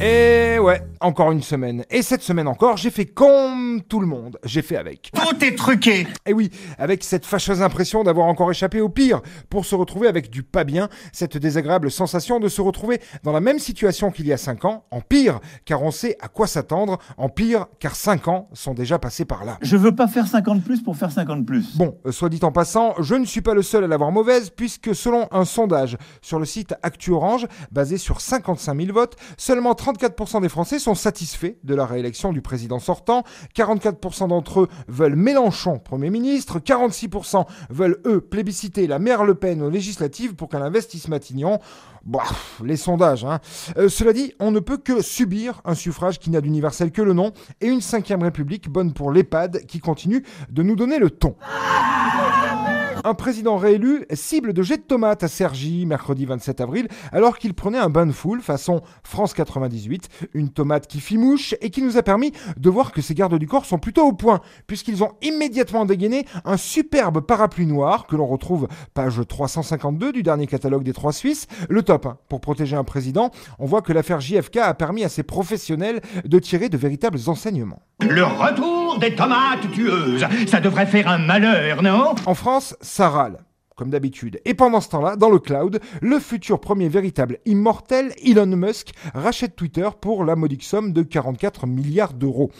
Et ouais, encore une semaine. Et cette semaine encore, j'ai fait comme tout le monde. J'ai fait avec. Tout est truqué Et oui, avec cette fâcheuse impression d'avoir encore échappé au pire, pour se retrouver avec du pas bien, cette désagréable sensation de se retrouver dans la même situation qu'il y a 5 ans, en pire, car on sait à quoi s'attendre, en pire, car 5 ans sont déjà passés par là. Je veux pas faire 50 plus pour faire 50 plus. Bon, euh, soit dit en passant, je ne suis pas le seul à l'avoir mauvaise, puisque selon un sondage sur le site Actu Orange, basé sur 55 000 votes, seulement 34% des Français sont satisfaits de la réélection du président sortant, 44% d'entre eux veulent Mélenchon Premier ministre, 46% veulent eux plébisciter la mère Le Pen aux législatives pour qu'elle investisse Matignon. Bah, les sondages. Hein. Euh, cela dit, on ne peut que subir un suffrage qui n'a d'universel que le nom et une cinquième république bonne pour l'EHPAD qui continue de nous donner le ton. Un président réélu cible de jet de tomates à Cergy mercredi 27 avril alors qu'il prenait un bain de foule façon France 98, une tomate qui fit mouche et qui nous a permis de voir que ces gardes du corps sont plutôt au point puisqu'ils ont immédiatement dégainé un superbe parapluie noir que l'on retrouve page 352 du dernier catalogue des trois Suisses, le top hein. pour protéger un président. On voit que l'affaire JFK a permis à ces professionnels de tirer de véritables enseignements. Le retour des tomates tueuses Ça devrait faire un malheur, non? En France, ça râle comme d'habitude. Et pendant ce temps-là, dans le cloud, le futur premier véritable immortel, Elon Musk, rachète Twitter pour la modique somme de 44 milliards d'euros.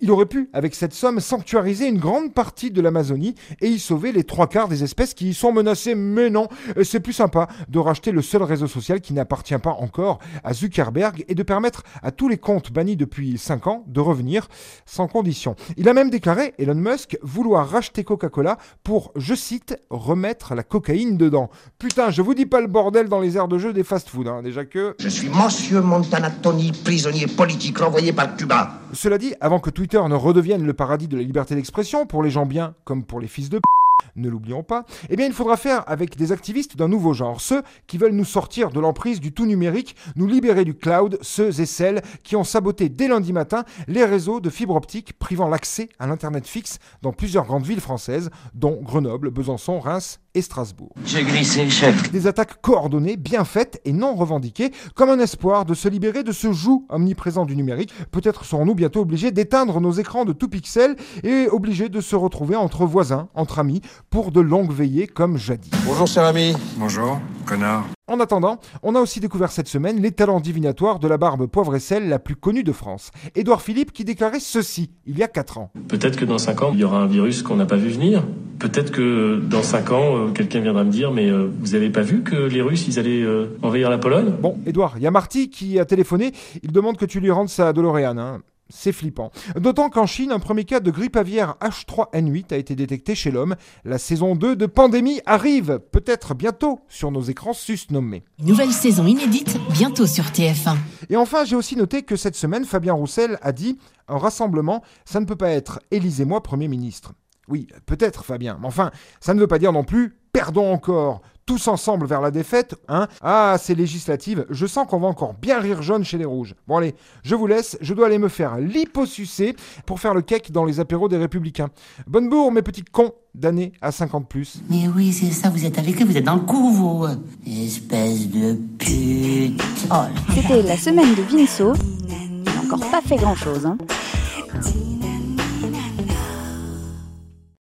Il aurait pu, avec cette somme, sanctuariser une grande partie de l'Amazonie et y sauver les trois quarts des espèces qui y sont menacées. Mais non, c'est plus sympa de racheter le seul réseau social qui n'appartient pas encore à Zuckerberg et de permettre à tous les comptes bannis depuis 5 ans de revenir sans condition. Il a même déclaré, Elon Musk, vouloir racheter Coca-Cola pour, je cite, remettre la cocaïne dedans. Putain, je vous dis pas le bordel dans les aires de jeu des fast-food, hein. déjà que... Je suis Monsieur Montana Tony, prisonnier politique renvoyé par Cuba. Cela dit, avant que Twitter ne redevienne le paradis de la liberté d'expression pour les gens bien comme pour les fils de p ne l'oublions pas, eh bien il faudra faire avec des activistes d'un nouveau genre, ceux qui veulent nous sortir de l'emprise du tout numérique, nous libérer du cloud, ceux et celles qui ont saboté dès lundi matin les réseaux de fibre optique privant l'accès à l'Internet fixe dans plusieurs grandes villes françaises, dont Grenoble, Besançon, Reims et Strasbourg. J'ai glissé, chef. Des attaques coordonnées, bien faites et non revendiquées, comme un espoir de se libérer de ce joug omniprésent du numérique. Peut-être serons-nous bientôt obligés d'éteindre nos écrans de tout pixel et obligés de se retrouver entre voisins, entre amis, pour de longues veillées comme jadis. Bonjour, cher ami. Bonjour, connard. En attendant, on a aussi découvert cette semaine les talents divinatoires de la barbe poivre et sel la plus connue de France. Édouard Philippe qui déclarait ceci il y a 4 ans. Peut-être que dans 5 ans, il y aura un virus qu'on n'a pas vu venir. Peut-être que dans 5 ans, euh, quelqu'un viendra me dire Mais euh, vous avez pas vu que les Russes, ils allaient euh, envahir la Pologne? Bon, Édouard, il y a Marty qui a téléphoné. Il demande que tu lui rendes sa DeLorean. Hein. C'est flippant. D'autant qu'en Chine, un premier cas de grippe aviaire H3N8 a été détecté chez l'homme. La saison 2 de Pandémie arrive, peut-être bientôt, sur nos écrans susnommés. Nouvelle saison inédite, bientôt sur TF1. Et enfin, j'ai aussi noté que cette semaine, Fabien Roussel a dit Un rassemblement, ça ne peut pas être Élise et moi Premier ministre. Oui, peut-être, Fabien, mais enfin, ça ne veut pas dire non plus perdons encore tous ensemble vers la défaite, hein Ah, c'est législative, je sens qu'on va encore bien rire jaune chez les rouges. Bon allez, je vous laisse, je dois aller me faire liposucer pour faire le cake dans les apéros des républicains. Bonne bourre, mes petits cons d'années à 50 plus. Mais oui, c'est ça, vous êtes avec eux, vous êtes dans le coup, vous. Espèce de pute. Oh, C'était la semaine de Vinceau. Il n'a encore pas fait grand-chose, hein.